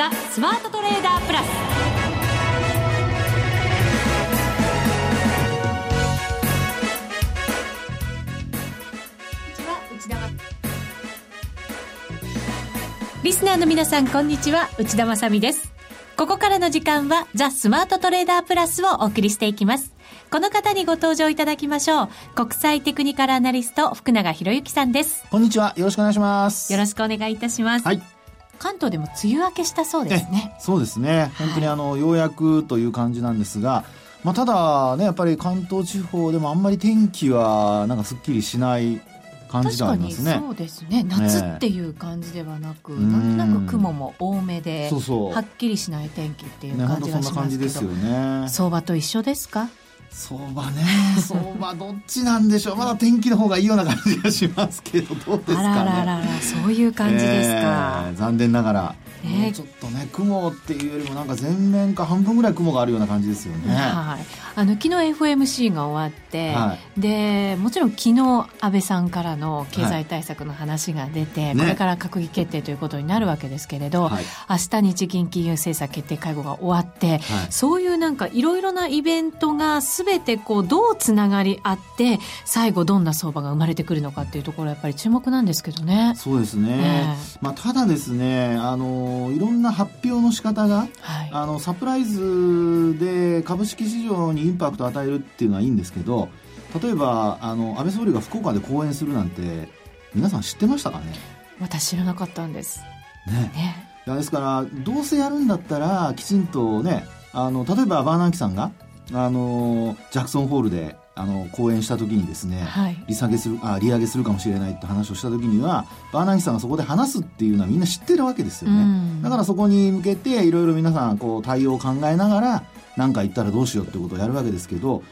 ザ・スマートトレーダープラス。リスナーの皆さんこんにちは内田まさです。ここからの時間はザ・スマートトレーダープラスをお送りしていきます。この方にご登場いただきましょう。国際テクニカルアナリスト福永博之さんです。こんにちはよろしくお願いします。よろしくお願いいたします。はい関東でも梅雨明けしたそうですね。そうですね。本当にあの、ようやくという感じなんですが、まあ、ただね、やっぱり関東地方でもあんまり天気はなんかすっきりしない感じがありますね。そうですね。夏っていう感じではなく、ね、なんとなく雲も多めで、そうそうはっきりしない天気っていう感じがしますけど、ね、そんな感じですよね。相場と一緒ですか？相場ね相場どっちなんでしょう。まだ天気の方がいいような感じがしますけどどうですかね。あららららそういう感じですか、えー、残念ながらね、ちょっとね雲っていうよりもなんか全面か半分ぐらい雲があるような感じですよね。はい、あの昨日 FMC が終わって、はい、でもちろん昨日安倍さんからの経済対策の話が出て、はいこれから閣議決定ということになるわけですけれど、はい、明日日銀金融政策決定会合が終わって、そういうなんかいろいろなイベントがすべてこうどうつながりあって最後どんな相場が生まれてくるのかっていうところやっぱり注目なんですけどね。そうですね、えー、まあ、ただですねあのいろんな発表の仕方が、はい、あのサプライズで株式市場にインパクトを与えるっていうのはいいんですけど例えばあの安倍総理が福岡で講演するなんて皆さん知ってましたかね？私知らなかったんです。ね。ね。ですからどうせやるんだったらきちんとねあの例えばバーナンキさんがあのジャクソンホールであの講演した時にですね、はい、利下げするあ利上げするかもしれないって話をした時にはバーナーギさんがそこで話すっていうのはみんな知ってるわけですよね、だからそこに向けていろいろ皆さんこう対応を考えながら何か言ったらどうしようってことをやるわけですけど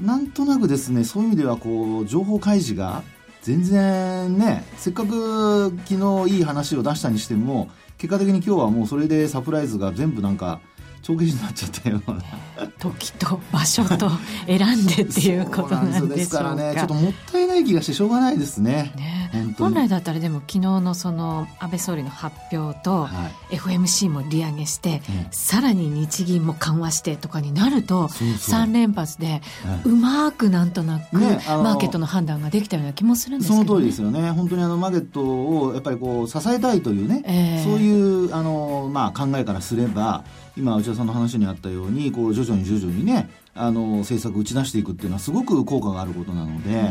なんとなくですねそういう意味ではこう情報開示が全然ねせっかく昨日いい話を出したにしても結果的に今日はもうそれでサプライズが全部なんか帳消しになっちゃったような時と場所と選んでっていうことなんでしょうかですからねちょっともったいない気がしてしょうがないですねね本来だったらでも昨日のその安倍総理の発表と、はい、FMC も利上げして、うん、さらに日銀も緩和してとかになるとそうそう。3連発でうまくなんとなく、ね、マーケットの判断ができたような気もするんですけど、ね、その通りですよね。本当にあのマーケットをやっぱりこう支えたいというね、えー、そういうあの、まあ、考えからすれば今内田さんの話にあったようにこう徐々に徐々にねあの政策を打ち出していくっていうのはすごく効果があることなので、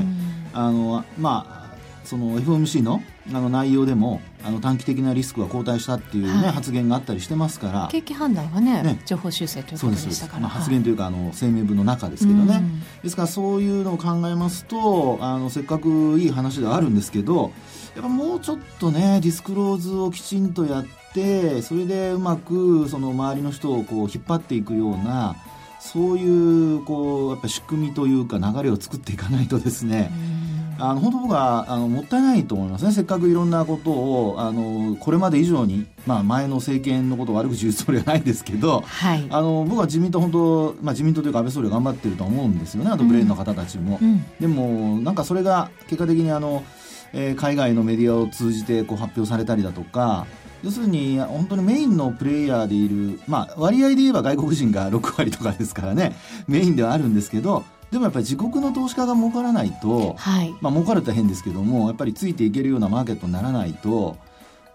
あのまあその FOMC のあの内容でもあの短期的なリスクは後退したっていうね、はい、発言があったりしてますから。景気判断はね、ね、情報修正ということでしたから、まあ、発言というか、あの声明文の中ですけどね、ですからそういうのを考えますとあのせっかくいい話ではあるんですけどやっぱもうちょっとねディスクローズをきちんとやってそれでうまくその周りの人をこう引っ張っていくようなそういうこうやっぱ仕組みというか流れを作っていかないとですね、あの本当僕はあのもったいないと思いますね。せっかくいろんなことをあのこれまで以上に、まあ、前の政権のことを悪口言うつもりはないですけど、はい、あの僕は自民党本当、まあ、自民党というか安倍総理が頑張ってると思うんですよね。あとブレーンの方たちも、うん、でもなんかそれが結果的にあの、えー、海外のメディアを通じてこう発表されたりだとか要するに本当にメインのプレイヤーでいる、まあ、割合で言えば外国人が6割とかですからね。メインではあるんですけどでもやっぱり自国の投資家が儲からないと、はい、まあ儲かるって変ですけどもやっぱりついていけるようなマーケットにならないと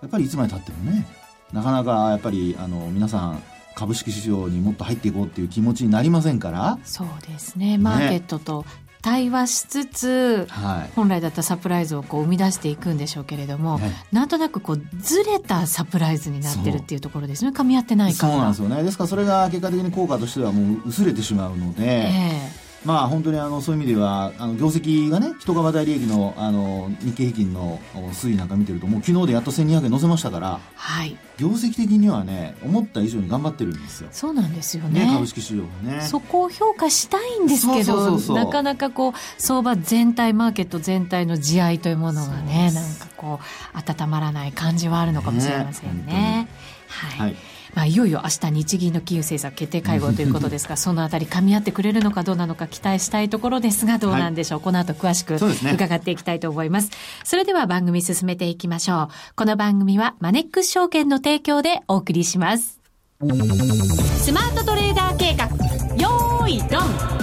やっぱりいつまでたってもねなかなかやっぱりあの皆さん株式市場にもっと入っていこうっていう気持ちになりませんから。そうですね。マーケットと対話しつつ、はい、本来だったサプライズをこう生み出していくんでしょうけれども、ね、なんとなくこうずれたサプライズになってるっていうところですね。噛み合ってないから。そうなんですよね。ですからそれが結果的に効果としてはもう薄れてしまうので、えーまあ本当にあのそういう意味ではあの業績がね一株当たり利益のあの日経平均の推移なんか見てるともう昨日でやっと1200円乗せましたから、はい、業績的にはね思った以上に頑張ってるんですよ。そうなんですよね、ね、株式市場はね。そこを評価したいんですけどなかなかこう相場全体マーケット全体の地合いというものがねなんかこう温まらない感じはあるのかもしれませんね、ね、はい、はいまあ、いよいよ明日日銀の金融政策決定会合ということですがそのあたり噛み合ってくれるのかどうなのか期待したいところですがどうなんでしょう、はい、この後詳しく伺っていきたいと思います、ね、それでは番組進めていきましょう。この番組はマネックス証券の提供でお送りします。スマートトレーダー計画。よーいドン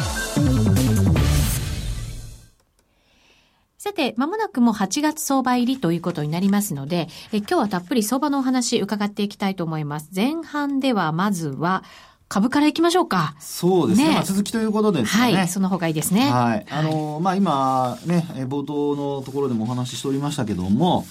さて、まもなくも8月相場入りということになりますので、え今日はたっぷり相場のお話伺っていきたいと思います。前半ではまずは、株からいきましょうか。そうですね。ねまあ、続きということですね。はい。その方がいいですね。はい。あの、まあ、今、ね、冒頭のところでもお話ししておりましたけども、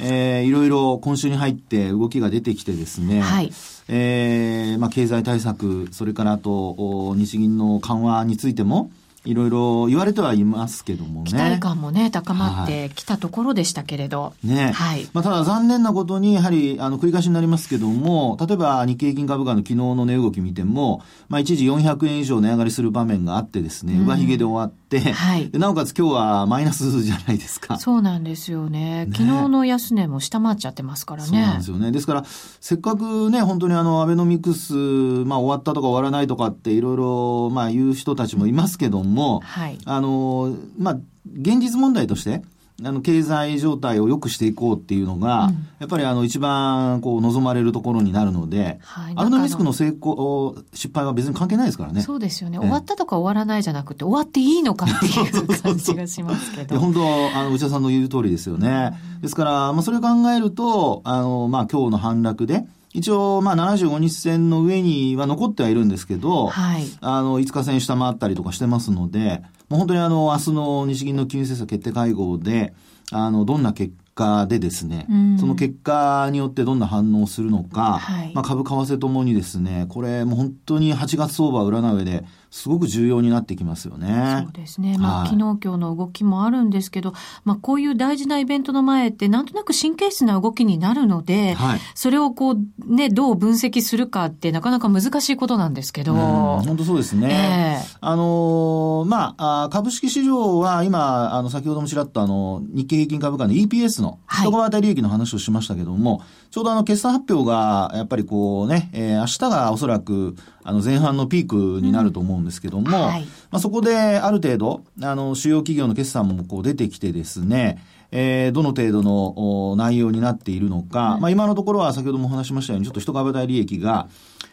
えー、いろいろ今週に入って動きが出てきてですね、はい。えー、まあ、経済対策、それからあと、日銀の緩和についても、いろいろ言われてはいますけどもね。期待感もね、高まってきたところでしたけれど。はい、ね。はい。まあ、ただ残念なことに、やはり、あの、繰り返しになりますけども、例えば日経平均株価の昨日の値動き見ても、まあ、一時400円以上値上がりする場面があってですね、上髭で終わって、はい、なおかつ今日はマイナスじゃないですか。そうなんですよね。ね昨日の安値も下回っちゃってますからね。そうなんですよね。ですから、せっかくね、本当にあの、アベノミクス、まあ、終わったとか終わらないとかっていろいろ、まあ、言う人たちもいますけども、はい。あの、まあ、現実問題として、あの、経済状態を良くしていこうっていうのが、うん、やっぱりあの、一番、こう、望まれるところになるので、はい、アルノリスクの成功、失敗は別に関係ないですからね。そうですよね。終わったとか終わらないじゃなくて、終わっていいのかっていう感じがしますけど。本当、あの、内田さんの言う通りですよね。うん、ですから、まあ、それを考えると、あの、まあ、今日の反落で、一応、まあ、75日線の上には残ってはいるんですけど、はい、あの、5日線下回ったりとかしてますので、もう本当にあの、明日の日銀の金融政策決定会合で、あの、どんな結果でですね、うん、その結果によってどんな反応をするのか、はい、まあ、株、為替ともにですね、これもう本当に8月相場を占う上で、すごく重要になってきますよね。そうですね。まあ、はい、昨日今日の動きもあるんですけど、まあ、こういう大事なイベントの前って、なんとなく神経質な動きになるので、はい、それをこう、ね、どう分析するかってなかなか難しいことなんですけど。本当そうですね。えー、あのー、まあ、株式市場は今、あの、先ほどもちらっとあの、日経平均株価の EPS の一株当たり利益の話をしましたけども、はい、ちょうどあの、決算発表が、やっぱりこうね、えー、明日がおそらく、あの、前半のピークになると思うんですけども、うんはい、まあ、そこである程度、あの、主要企業の決算もこう出てきてですね、えー、どの程度の内容になっているのか、うん、まあ今のところは先ほどもお話しましたように、ちょっと一株当利益が、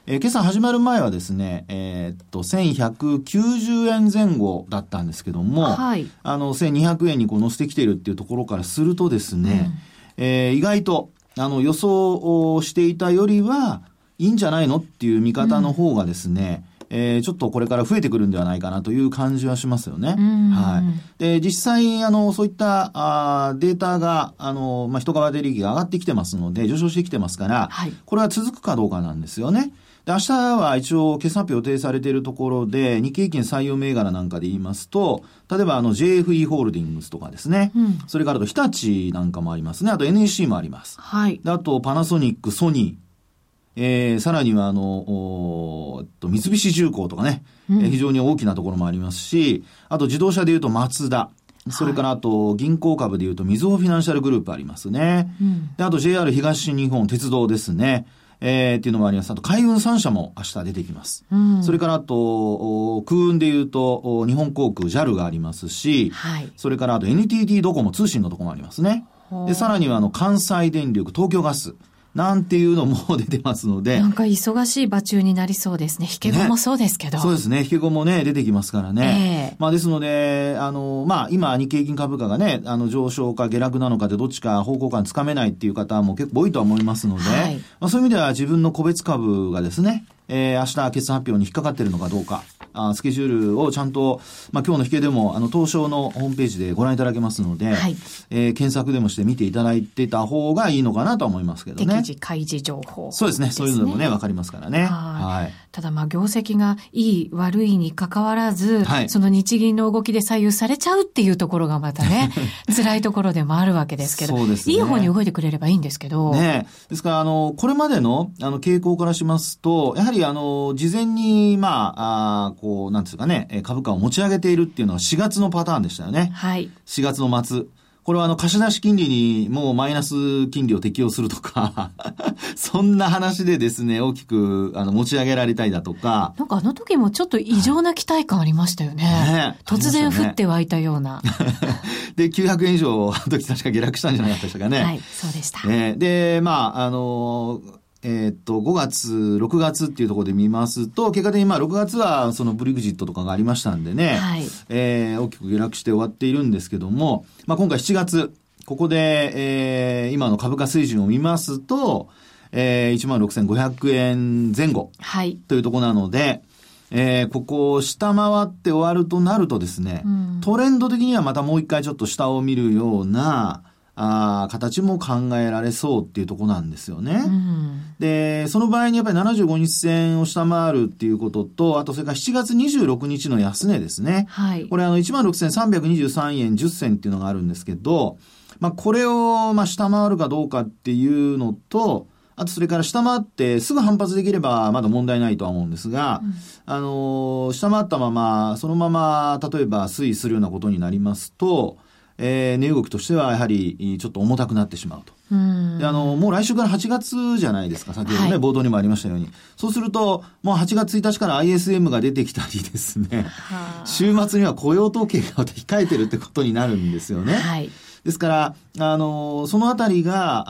えー、決算始まる前はですね、えー、っと、1190円前後だったんですけども、はい、あの、1200円にこう乗せてきているっていうところからするとですね、うん、えー、意外と、あの、予想をしていたよりは、いいんじゃないのっていう見方の方がですね、うんえー、ちょっとこれから増えてくるんではないかなという感じはしますよね。はい。で、実際、あの、そういった、あデータが、あの、まあ、人側出利益が上がってきてますので、上昇してきてますから、はい、これは続くかどうかなんですよね。で、明日は一応決算発表予定されているところで、日経平均採用銘柄なんかで言いますと、例えばあの JFE ホールディングスとかですね、うん、それからあと日立なんかもありますね、あと NEC もあります。はい。で、あとパナソニック、ソニー、えー、さらにはあの、おと三菱重工とかね、うん、えー、非常に大きなところもありますし、あと自動車でいうとマツダ、それからあと銀行株でいうとみずほフィナンシャルグループありますね。うん、で、あと JR 東日本鉄道ですね。えー、っていうのもあります。あと海運3社も明日出てきます。うん、それからあと、空運でいうと日本航空 JAL がありますし、はい、それからあと NTT ドコモ通信のところもありますね。で、さらにはあの関西電力、東京ガス。なんていうのも出てますので。なんか忙しい場中になりそうですね。引け後もそうですけど。ね、そうですね。引け後もね、出てきますからね。えー、まあですので、あの、まあ今、日経平均株価がね、あの、上昇か下落なのかでどっちか方向感つかめないっていう方も結構多いとは思いますので、はい、まあそういう意味では自分の個別株がですね、えー、明日決算発表に引っかかってるのかどうか。あスケジュールをちゃんと、まあ、今日の引けでも、あの、東証のホームページでご覧いただけますので、はい、えー、検索でもして見ていただいてた方がいいのかなと思いますけどね。適時開示情報、ね、そうですね。そういうのもね、わかりますからね。はい。ただ、まあ、業績がいい、悪いに関わらず、はい、その日銀の動きで左右されちゃうっていうところがまたね、辛いところでもあるわけですけど、そうですね、いい方に動いてくれればいいんですけど。ねですから、あの、これまでの、あの、傾向からしますと、やはり、あの、事前に、まあ、あこう、なんですかね、株価を持ち上げているっていうのは4月のパターンでしたよね。はい。4月の末。これはあの貸し出し金利にもうマイナス金利を適用するとか そんな話でですね、大きくあの持ち上げられたりだとか。なんかあの時もちょっと異常な期待感ありましたよね。ね突然降って湧いたような。で、900円以上、あの時確か下落したんじゃなかったでしたかね。はい、そうでした。ね、で、まあ、あのーえっと、5月、6月っていうところで見ますと、結果的にまあ6月はそのブリグジットとかがありましたんでね、はい、えー、大きく下落して終わっているんですけども、まあ今回7月、ここで、えー、今の株価水準を見ますと、えー、16,500円前後。はい。というところなので、えー、ここを下回って終わるとなるとですね、うん、トレンド的にはまたもう一回ちょっと下を見るような、あ形も考えられそうっていうとこなんですよね。うん、で、その場合にやっぱり75日線を下回るっていうことと、あとそれから7月26日の安値ですね。はい。これあの16,323円10銭っていうのがあるんですけど、まあこれをまあ下回るかどうかっていうのと、あとそれから下回ってすぐ反発できればまだ問題ないとは思うんですが、うん、あの、下回ったまま、そのまま例えば推移するようなことになりますと、えー、値動きとしてはやはりちょっと重たくなってしまうと。うであの、もう来週から8月じゃないですか、先ほどね、はい、冒頭にもありましたように。そうすると、もう8月1日から ISM が出てきたりですね、週末には雇用統計が控えてるってことになるんですよね。はい、ですから、あの、そのあたりが、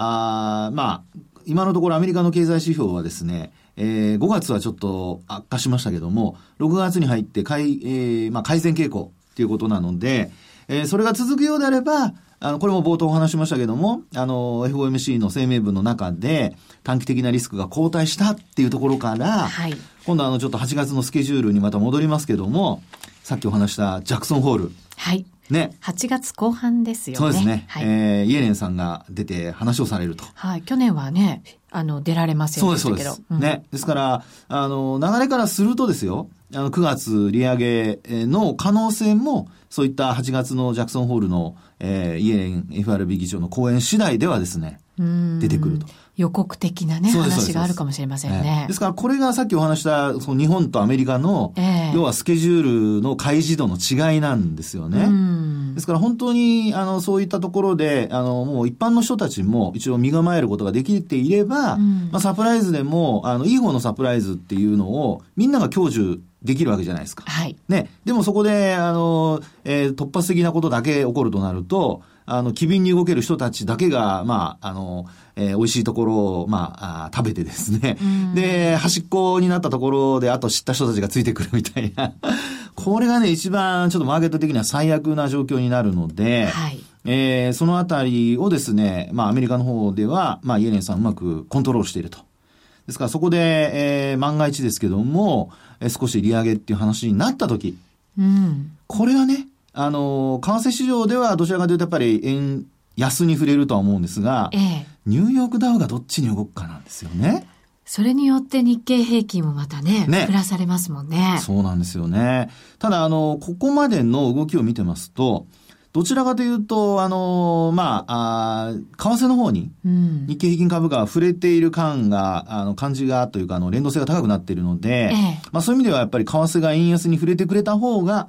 あまあ、今のところアメリカの経済指標はですね、えー、5月はちょっと悪化しましたけども、6月に入って改,、えーまあ、改善傾向ということなので、えー、それが続くようであれば、あの、これも冒頭お話しましたけども、あの、FOMC の声明文の中で、短期的なリスクが後退したっていうところから、はい、今度あの、ちょっと8月のスケジュールにまた戻りますけども、さっきお話したジャクソンホール。はい。ね。8月後半ですよね。そうですね。はい、えー、イエレンさんが出て話をされると。はい。去年はね、あの、出られませんでしたけど。そうです、そうです。うん、ね。ですから、あの、流れからするとですよ、あの、9月利上げの可能性も、そういった8月のジャクソンホールの、えー、イエレン FRB 議長の講演次第ではですね、出てくると。予告的なね、話があるかもしれませんね。えー、ですから、これがさっきお話したその日本とアメリカの、えー、要はスケジュールの開示度の違いなんですよね。ですから本当に、あの、そういったところで、あの、もう一般の人たちも一応身構えることができていれば、まあ、サプライズでも、あの、いい方のサプライズっていうのを、みんなが享受できるわけじゃないですか。はい。ね。でもそこで、あの、えー、突発的なことだけ起こるとなると、あの、機敏に動ける人たちだけが、まあ、あの、えー、美味しいところを、まあ、あ食べてですね。で、端っこになったところで、あと知った人たちがついてくるみたいな。これがね、一番ちょっとマーケット的には最悪な状況になるので、はい。えー、そのあたりをですね、まあ、アメリカの方では、まあ、イエレンさんうまくコントロールしていると。ですからそこで、えー、万が一ですけども、えー、少し利上げっていう話になったとき、うん、これはね、あの、為替市場ではどちらかというとやっぱり円安に触れるとは思うんですが、ええ、ニューヨークダウがどっちに動くかなんですよね。それによって日経平均もまたね、ねプラされますもんね。そうなんですよね。ただ、あの、ここまでの動きを見てますと、どちらかというと、あのー、まあ、あ為替の方に、日経平均株価が触れている感が、あの、感じがというか、あの、連動性が高くなっているので、ええ、まあ、そういう意味ではやっぱり為替が円安に触れてくれた方が、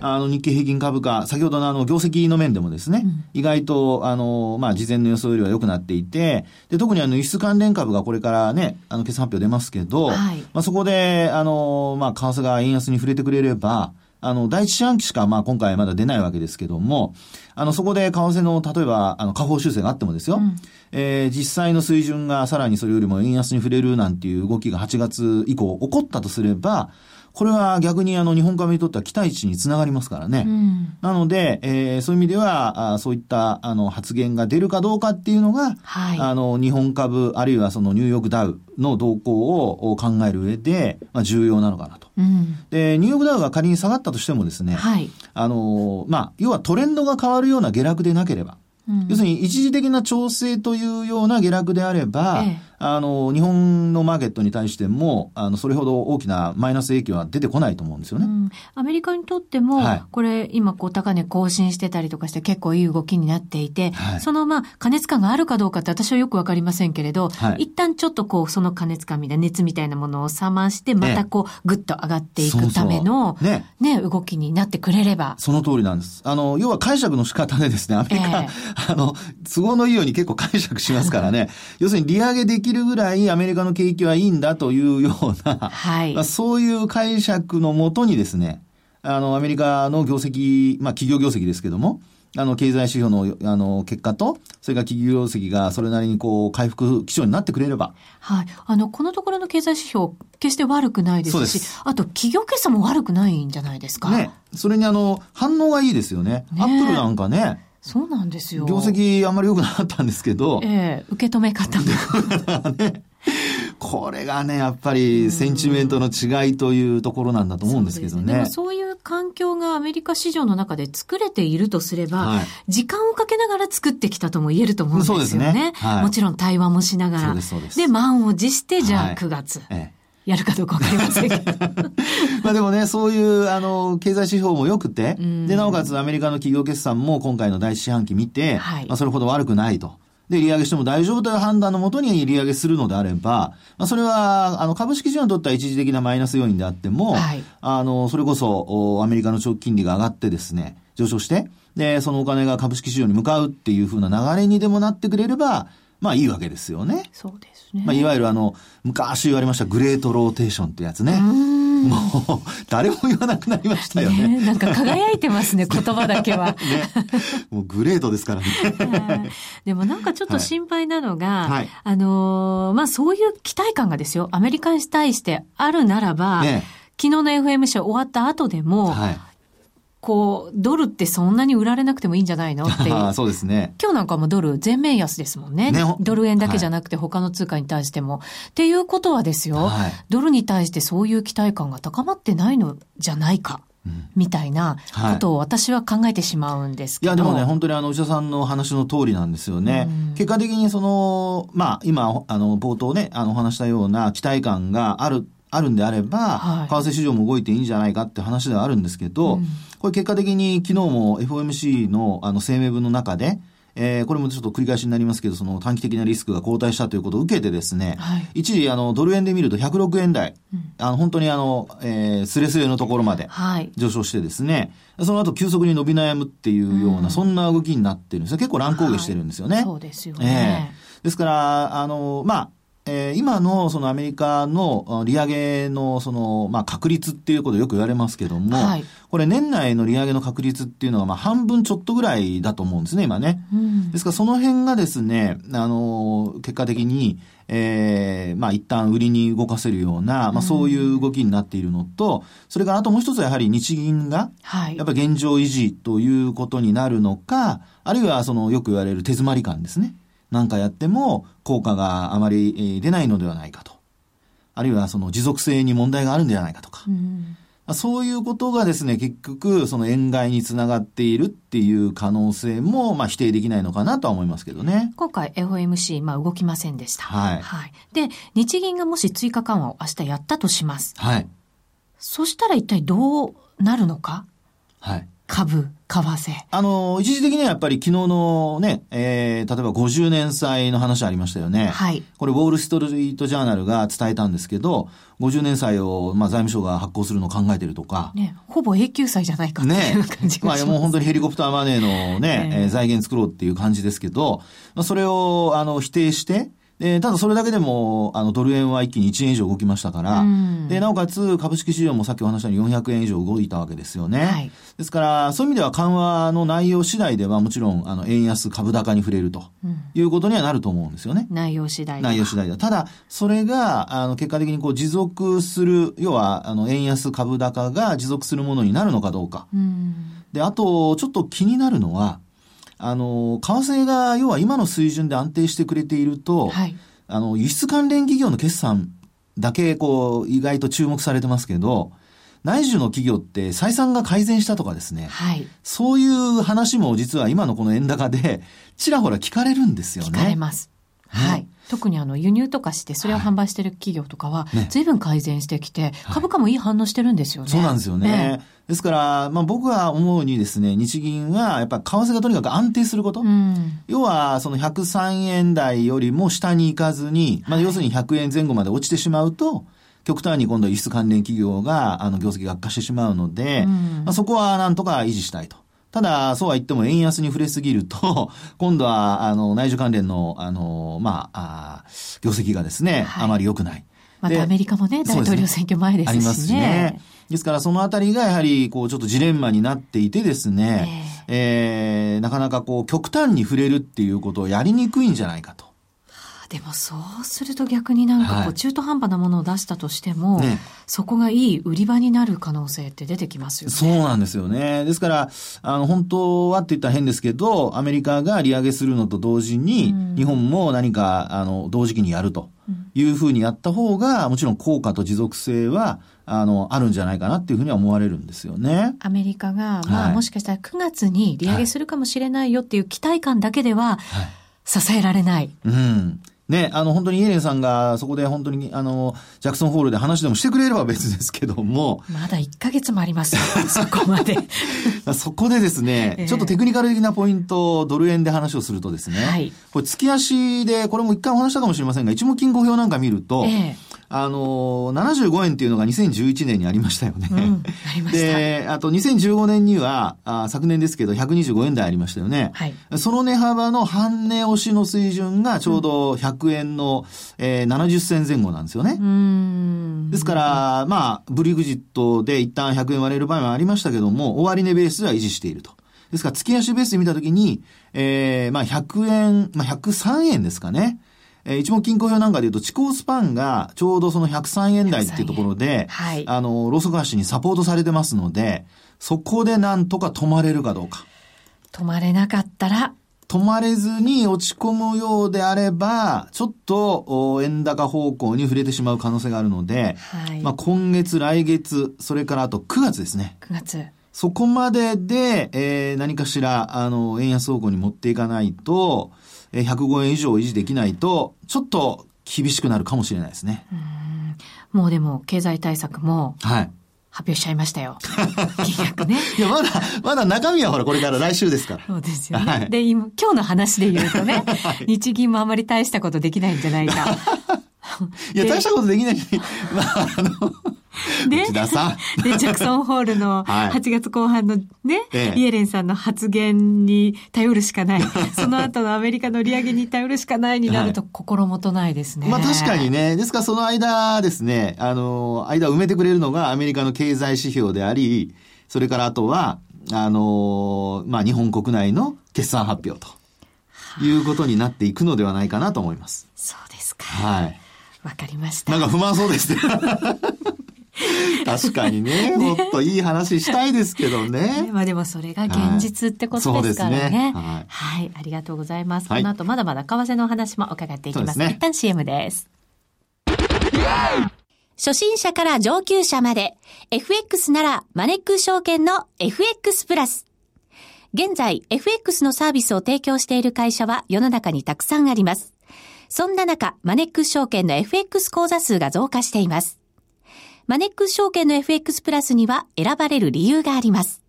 あの、日経平均株価、先ほどのあの、業績の面でもですね、うん、意外と、あの、まあ、事前の予想よりは良くなっていて、で、特にあの、輸出関連株がこれからね、あの、決算発表出ますけど、はい、まあ、そこで、あの、まあ、為替が円安に触れてくれれば、あの、第一四半期しか、まあ、今回まだ出ないわけですけども、あの、そこで為替の、例えば、あの、下方修正があってもですよ、うん、えー、実際の水準がさらにそれよりも円安に触れるなんていう動きが8月以降起こったとすれば、これは逆にあの日本株にとっては期待値につながりますからね。うん、なので、えー、そういう意味ではあ、そういったあの発言が出るかどうかっていうのが、はい、あの日本株あるいはそのニューヨークダウの動向を考える上で、まあ、重要なのかなと、うん。で、ニューヨークダウが仮に下がったとしてもですね、はい、あの、まあ、要はトレンドが変わるような下落でなければ、うん、要するに一時的な調整というような下落であれば、ええあの、日本のマーケットに対しても、あの、それほど大きなマイナス影響は出てこないと思うんですよね。うん、アメリカにとっても、はい、これ、今、こう、高値更新してたりとかして結構いい動きになっていて、はい、その、まあ、加熱感があるかどうかって私はよくわかりませんけれど、はい、一旦ちょっとこう、その加熱感みたいな熱みたいなものを冷まして、またこう、ぐっと上がっていくための、ね、ね、動きになってくれれば。その通りなんです。あの、要は解釈の仕方でですね、アメリカ、え。ー、あの、都合のいいように結構解釈しますからね、要するに利上げできるぐらいアメリカの景気はいいんだというような、はい、まあ、そういう解釈のもとにですね、あの、アメリカの業績、まあ企業業績ですけども、あの、経済指標の、あの、結果と、それから企業業績がそれなりにこう、回復基調になってくれれば。はい。あの、このところの経済指標、決して悪くないですし、すあと、企業決算も悪くないんじゃないですか？ね。それにあの、反応がいいですよね。ねアップルなんかね。そうなんですよ。業績あんまり良くなかったんですけど。ええ受け止め方が。ね。これがね、やっぱりセンチメントの違いというところなんだと思うんですけどね。でもそういう環境がアメリカ市場の中で作れているとすれば、はい、時間をかけながら作ってきたとも言えると思うんですよね。そうですね。はい、もちろん対話もしながら。そうです、そうです。で、満を持して、じゃあ9月。はいええやるかどうかわかりませんけど。まあでもね、そういう、あの、経済指標も良くて、で、なおかつアメリカの企業決算も今回の第一四半期見て、はい、まあそれほど悪くないと。で、利上げしても大丈夫という判断のもとに利上げするのであれば、まあ、それは、あの、株式市場にとっては一時的なマイナス要因であっても、はい、あの、それこそ、アメリカの長期金利が上がってですね、上昇して、で、そのお金が株式市場に向かうっていうふうな流れにでもなってくれれば、まあいいわけですよね。そうですね。まあいわゆるあの、昔言われましたグレートローテーションってやつね。もう、誰も言わなくなりましたよね。ねなんか輝いてますね、言葉だけは。ね、もうグレートですからね。でもなんかちょっと心配なのが、はい、あのー、まあそういう期待感がですよ、アメリカに対してあるならば、ね、昨日の FM 社終わった後でも、はいこう、ドルってそんなに売られなくてもいいんじゃないの？っていう。そうですね。今日なんかもドル全面安ですもんね。ねドル円だけじゃなくて他の通貨に対しても。はい、っていうことはですよ、はい、ドルに対してそういう期待感が高まってないのじゃないか。みたいなことを私は考えてしまうんですけど、はい、いや、でもね、本当にあの、内田さんの話の通りなんですよね。結果的にその、まあ、今、あの、冒頭ね、あの、お話したような期待感があるあるんであれば、はい、為替市場も動いていいんじゃないかって話ではあるんですけど、うん、これ結果的に昨日も FOMC のあの声明文の中で、えー、これもちょっと繰り返しになりますけど、その短期的なリスクが後退したということを受けてですね、はい、一時、あの、ドル円で見ると106円台、うん、あの、本当にあの、えー、スレスレのところまで上昇してですね、はい、その後急速に伸び悩むっていうような、うん、そんな動きになってるんですよ。結構乱高下してるんですよね。はい、そうですよね。えー、ですから、あの、まあ、えー、今のそのアメリカの利上げのその、まあ、確率っていうことをよく言われますけども、はい、これ年内の利上げの確率っていうのはまあ半分ちょっとぐらいだと思うんですね、今ね。うん、ですからその辺がですね、あの、結果的に、えー、まあ一旦売りに動かせるような、まあそういう動きになっているのと、それからあともう一つはやはり日銀が、やっぱり現状維持ということになるのか、あるいはそのよく言われる手詰まり感ですね。なんかやっても効果があまり出ないのではないかと。あるいはその持続性に問題があるんではないかとか。うんそういうことがですね、結局、その円買いにつながっているっていう可能性も、まあ、否定できないのかなとは思いますけどね。今回 FOMC、まあ、動きませんでした。はい。はい。で、日銀がもし追加緩和を明日やったとします。はい。そしたら一体どうなるのか？はい。株、為替。あの、一時的にはやっぱり昨日のね、えー、例えば50年債の話ありましたよね。はい。これ、ウォール・ストリート・ジャーナルが伝えたんですけど、50年債を、まあ、財務省が発行するのを考えてるとか。ね、ほぼ永久債じゃないかっていう感じがまあ、もう本当にヘリコプターマネーのね、えー、財源作ろうっていう感じですけど、まあ、それを、あの、否定して、で、ただそれだけでも、あの、ドル円は一気に1円以上動きましたから、うん、で、なおかつ株式市場もさっきお話したように400円以上動いたわけですよね。はい、ですから、そういう意味では緩和の内容次第ではもちろん、あの、円安株高に触れるということにはなると思うんですよね。うん、内容次第内容次第だ。ただ、それが、あの、結果的にこう持続する、要は、あの、円安株高が持続するものになるのかどうか。うん、で、あと、ちょっと気になるのは、あの、為替が、要は今の水準で安定してくれていると、はいあの、輸出関連企業の決算だけ、こう、意外と注目されてますけど、内需の企業って採算が改善したとかですね。はい。そういう話も実は今のこの円高で、ちらほら聞かれるんですよね。聞かれます。はい。特にあの輸入とかしてそれを販売してる企業とかは随分改善してきて、株価もいい反応してるんですよね。そうなんですよね。ですから、まあ僕は思うにですね、日銀はやっぱ為替がとにかく安定すること。うん、要はその103円台よりも下に行かずに、まあ要するに100円前後まで落ちてしまうと、極端に今度輸出関連企業が、あの、業績が悪化してしまうので、うん、まあ、そこはなんとか維持したいと。ただ、そうは言っても円安に触れすぎると、今度は、あの、内需関連の、あの、まあ、あ業績がですね、はい、あまり良くない。またアメリカもね、大統領選挙前ですしね。ありますしね。ですから、そのあたりがやはり、こう、ちょっとジレンマになっていてですね、えー、えー、なかなかこう、極端に触れるっていうことをやりにくいんじゃないかと。でもそうすると逆になんかこう中途半端なものを出したとしても、はいね、そこがいい売り場になる可能性って出てきますよね。そうなんですよね。ですから、あの、本当はって言ったら変ですけど、アメリカが利上げするのと同時に、日本も何か、あの、同時期にやるというふうにやった方が、もちろん効果と持続性は、あの、あるんじゃないかなっていうふうには思われるんですよね。アメリカが、まあ、もしかしたら9月に利上げするかもしれないよっていう期待感だけでは、支えられない。うん。ね、あの、本当にイエレンさんがそこで本当に、あの、ジャクソンホールで話でもしてくれれば別ですけども。まだ1ヶ月もあります そこまで。そこでですね、えー、ちょっとテクニカル的なポイント、ドル円で話をするとですね、はい、これ月足で、これも一回お話したかもしれませんが、一目金語表なんか見ると、えーあの、75円っていうのが2011年にありましたよね。うん、ありました。で、あと2015年には、あ昨年ですけど125円台ありましたよね。はい。その値幅の半値押しの水準がちょうど100円の、うん、えー、70銭前後なんですよね。うん。ですから、まあ、ブリグジットで一旦100円割れる場合もありましたけども、終値ベースでは維持していると。ですから、月足ベースで見たときに、えー、まあ100円、まあ103円ですかね。えー、一目均衡表なんかで言うと、地高スパンがちょうどその103円台っていうところで、はい、あの、ローソク足にサポートされてますので、そこでなんとか止まれるかどうか。止まれなかったら、止まれずに落ち込むようであれば、ちょっと円高方向に触れてしまう可能性があるので、はい、まあ今月、来月、それからあと9月ですね。9月。そこまでで、えー、何かしら、あの、円安方向に持っていかないと、105円以上維持できないと、ちょっと厳しくなるかもしれないですね。うもうでも、経済対策も、はい。発表しちゃいましたよ。金額ね。いや、まだ、まだ中身はほら、これから来週ですから。そうですよね。はい、で、今、今日の話で言うとね、はい、日銀もあまり大したことできないんじゃないか。いや、大したことできない まあ、あの、で、ジャクソンホールの8月後半のね、はい、イエレンさんの発言に頼るしかない。その後のアメリカの利上げに頼るしかないになると心もとないですね。まあ確かにね。ですからその間ですね、あの、間を埋めてくれるのがアメリカの経済指標であり、それからあとは、あの、まあ日本国内の決算発表と。いうことになっていくのではないかなと思います。そうですか。はい。わかりました。なんか不満そうですね。確かにね、もっといい話したいですけどね。まあでもそれが現実ってことですからね。はい、ねはい、はい、ありがとうございます。この後まだまだ為替のお話も伺っていきます。すね、一旦 CM です。初心者から上級者まで、FX ならマネックス証券の FX プラス。現在、FX のサービスを提供している会社は世の中にたくさんあります。そんな中、マネックス証券の FX 口座数が増加しています。マネックス証券の FX プラスには選ばれる理由があります。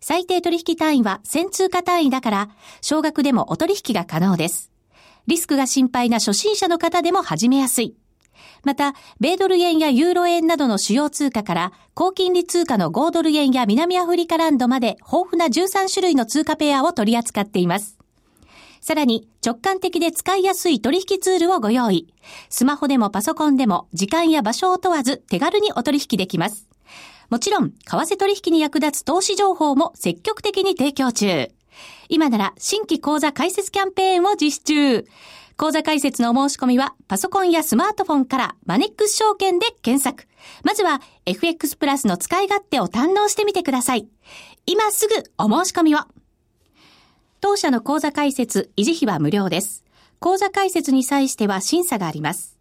最低取引単位は1000通貨単位だから、少額でもお取引が可能です。リスクが心配な初心者の方でも始めやすい。また、米ドル円やユーロ円などの主要通貨から、高金利通貨の5ドル円や南アフリカランドまで豊富な13種類の通貨ペアを取り扱っています。さらに直感的で使いやすい取引ツールをご用意。スマホでもパソコンでも時間や場所を問わず手軽にお取引できます。もちろん、為替取引に役立つ投資情報も積極的に提供中。今なら新規講座開設キャンペーンを実施中。講座開設のお申し込みはパソコンやスマートフォンからマネックス証券で検索。まずは FX プラスの使い勝手を堪能してみてください。今すぐお申し込みを。当社の口座開設、維持費は無料です。口座開設に際しては審査があります。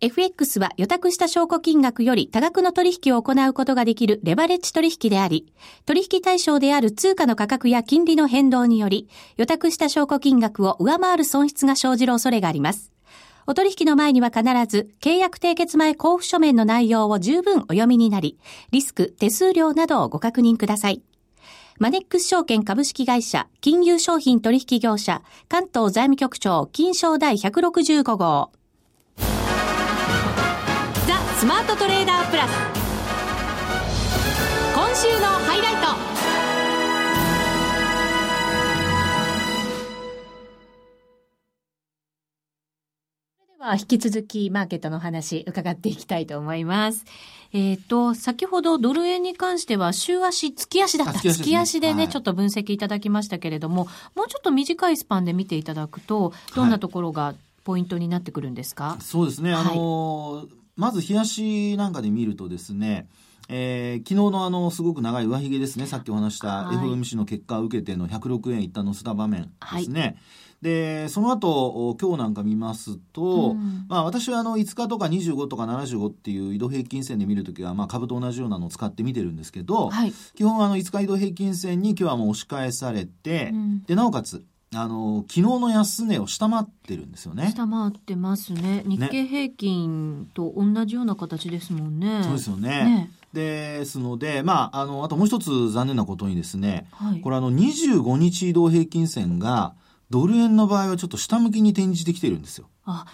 FX は予託した証拠金額より多額の取引を行うことができるレバレッジ取引であり、取引対象である通貨の価格や金利の変動により、予託した証拠金額を上回る損失が生じる恐れがあります。お取引の前には必ず、契約締結前交付書面の内容を十分お読みになり、リスク、手数料などをご確認ください。マネックス証券株式会社、金融商品取引業者、関東財務局長、金賞第165号。ザ・スマートトレーダープラス。今週のハイライト。は引き続きマーケットの話伺っていきたいと思います。えっ、ー、と、先ほどドル円に関しては週足、月足だった。月足でね、足でね、はい、ちょっと分析いただきましたけれども、もうちょっと短いスパンで見ていただくと、どんなところがポイントになってくるんですか、はい、そうですね。あのーまず冷やしなんかで見るとですね、えー、昨日のあのすごく長い上髭ですね。さっきお話した FOMC の結果を受けての106円一旦乗せた場面ですね、はい、でその後今日なんか見ますと、うん、まあ、私はあの5日とか25とか75っていう移動平均線で見るときは、まあ、株と同じようなのを使って見てるんですけど、はい、基本あの5日移動平均線に今日はもう押し返されて、うん、でなおかつあの昨日の安値を下回ってるんですよね。下回ってますね。日経平均と同じような形ですもんね。ねそうですよね。ねですので、まあ、あの、あともう一つ残念なことにですね、はい、これあの、25日移動平均線が、ドル円の場合はちょっと下向きに転じてきてるんですよ。あ、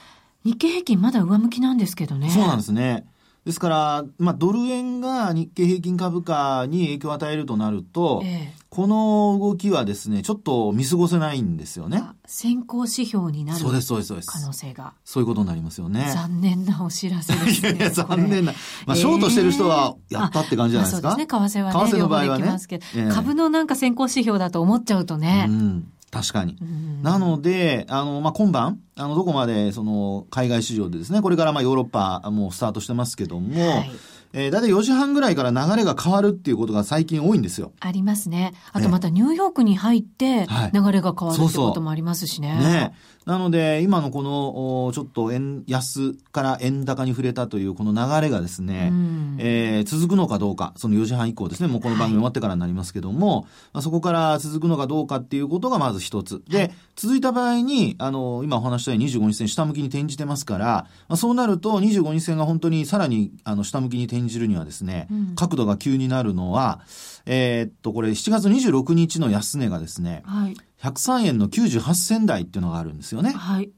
日経平均まだ上向きなんですけどね。そうなんですね。ですから、まあ、ドル円が日経平均株価に影響を与えるとなると、ええ、この動きはですね、ちょっと見過ごせないんですよね。先行指標になる可能性が。そういうことになりますよね。残念なお知らせですね。いやいや、残念な。まあ、ショートしてる人はやったって感じじゃないですか。そうですね、為替はね。為替の場合はね。株のなんか先行指標だと思っちゃうとね。うん確かに。なので、あの、まあ、今晩、あの、どこまで、その、海外市場でですね、これからまあ、ヨーロッパもうスタートしてますけども、はいえー、だいたい4時半ぐらいから流れが変わるっていうことが最近多いんですよ。ありますね。あとまたニューヨークに入って流れが変わるってこともありますしね。はい、そうそうね。なので、今のこの、ちょっと円安から円高に触れたというこの流れがですね、うん、えー、続くのかどうか、その4時半以降ですね、もうこの番組終わってからになりますけども、はい、そこから続くのかどうかっていうことがまず一つ。で、はい、続いた場合に、あの、今お話したように25日線下向きに転じてますから、まあ、そうなると25日線が本当にさらにあの下向きに転じるにはですね、うん、角度が急になるのは、えー、っと、これ7月26日の安値がですね、はい103円の98銭台っていうのがあるんですよね。はい。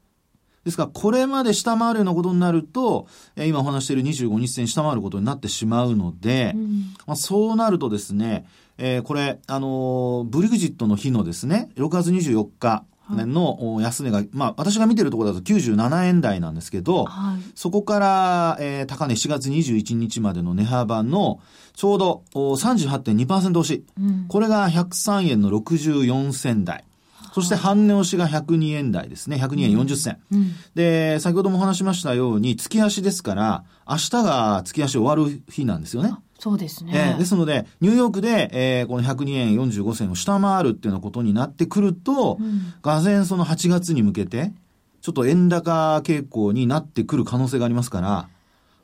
ですから、これまで下回るようなことになると、え今お話している25日線下回ることになってしまうので、うん、まあ、そうなるとですね、えー、これ、あのー、ブリグジットの日のですね、6月24日、の安値が、まあ、私が見てるところだと97円台なんですけど、はい、そこから、えー、高値7月21日までの値幅のちょうど38.2%押し、うん、これが103円の64銭台。そして半値押しが102円台ですね。102円40銭。うん、で、先ほども話しましたように、月足ですから、明日が月足終わる日なんですよね。そうですね。えー、ですので、ニューヨークで、えー、この102円45銭を下回るっていうようなことになってくると、うん、がぜその8月に向けて、ちょっと円高傾向になってくる可能性がありますから、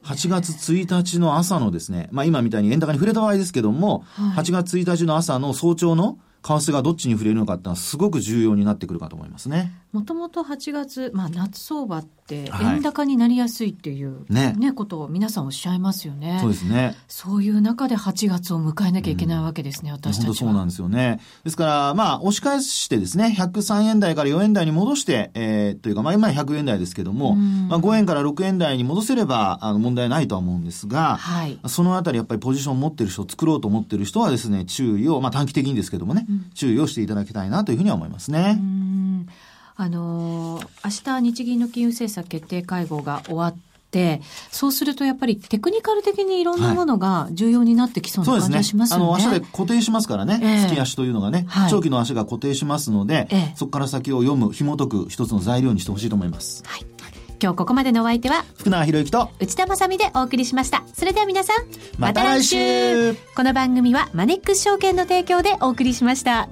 8月1日の朝のですね、まあ今みたいに円高に触れた場合ですけども、はい、8月1日の朝の早朝の為替がどっちに触れるのかっていうのはすごく重要になってくるかと思いますね。もともと8月、まあ、夏相場って円高になりやすいっていう、ね、ねことを皆さんおっしゃいますよね。そうですね。そういう中で8月を迎えなきゃいけないわけですね、うん、私たちは。そうなんですよね。ですから、まあ、押し返してですね、103円台から4円台に戻して、えー、というか、まあ、今100円台ですけども、まあ、5円から6円台に戻せれば、あの、問題ないとは思うんですが、はい、そのあたりやっぱりポジションを持ってる人、作ろうと思ってる人はですね、注意を、まあ、短期的にですけどもね、うん、注意をしていただきたいなというふうには思いますね。あの明日日銀の金融政策決定会合が終わって、そうするとやっぱりテクニカル的にいろんなものが重要になってきそうな感じがしますよね。はい、そうですね。あの、足で固定しますからね。えー、月足というのがね、はい、長期の足が固定しますので、えー、そこから先を読む、紐解く一つの材料にしてほしいと思います。はい。今日ここまでのお相手は福永博之と内田まさでお送りしましたそれでは皆さんまた来週この番組はマネックス証券の提供でお送りしました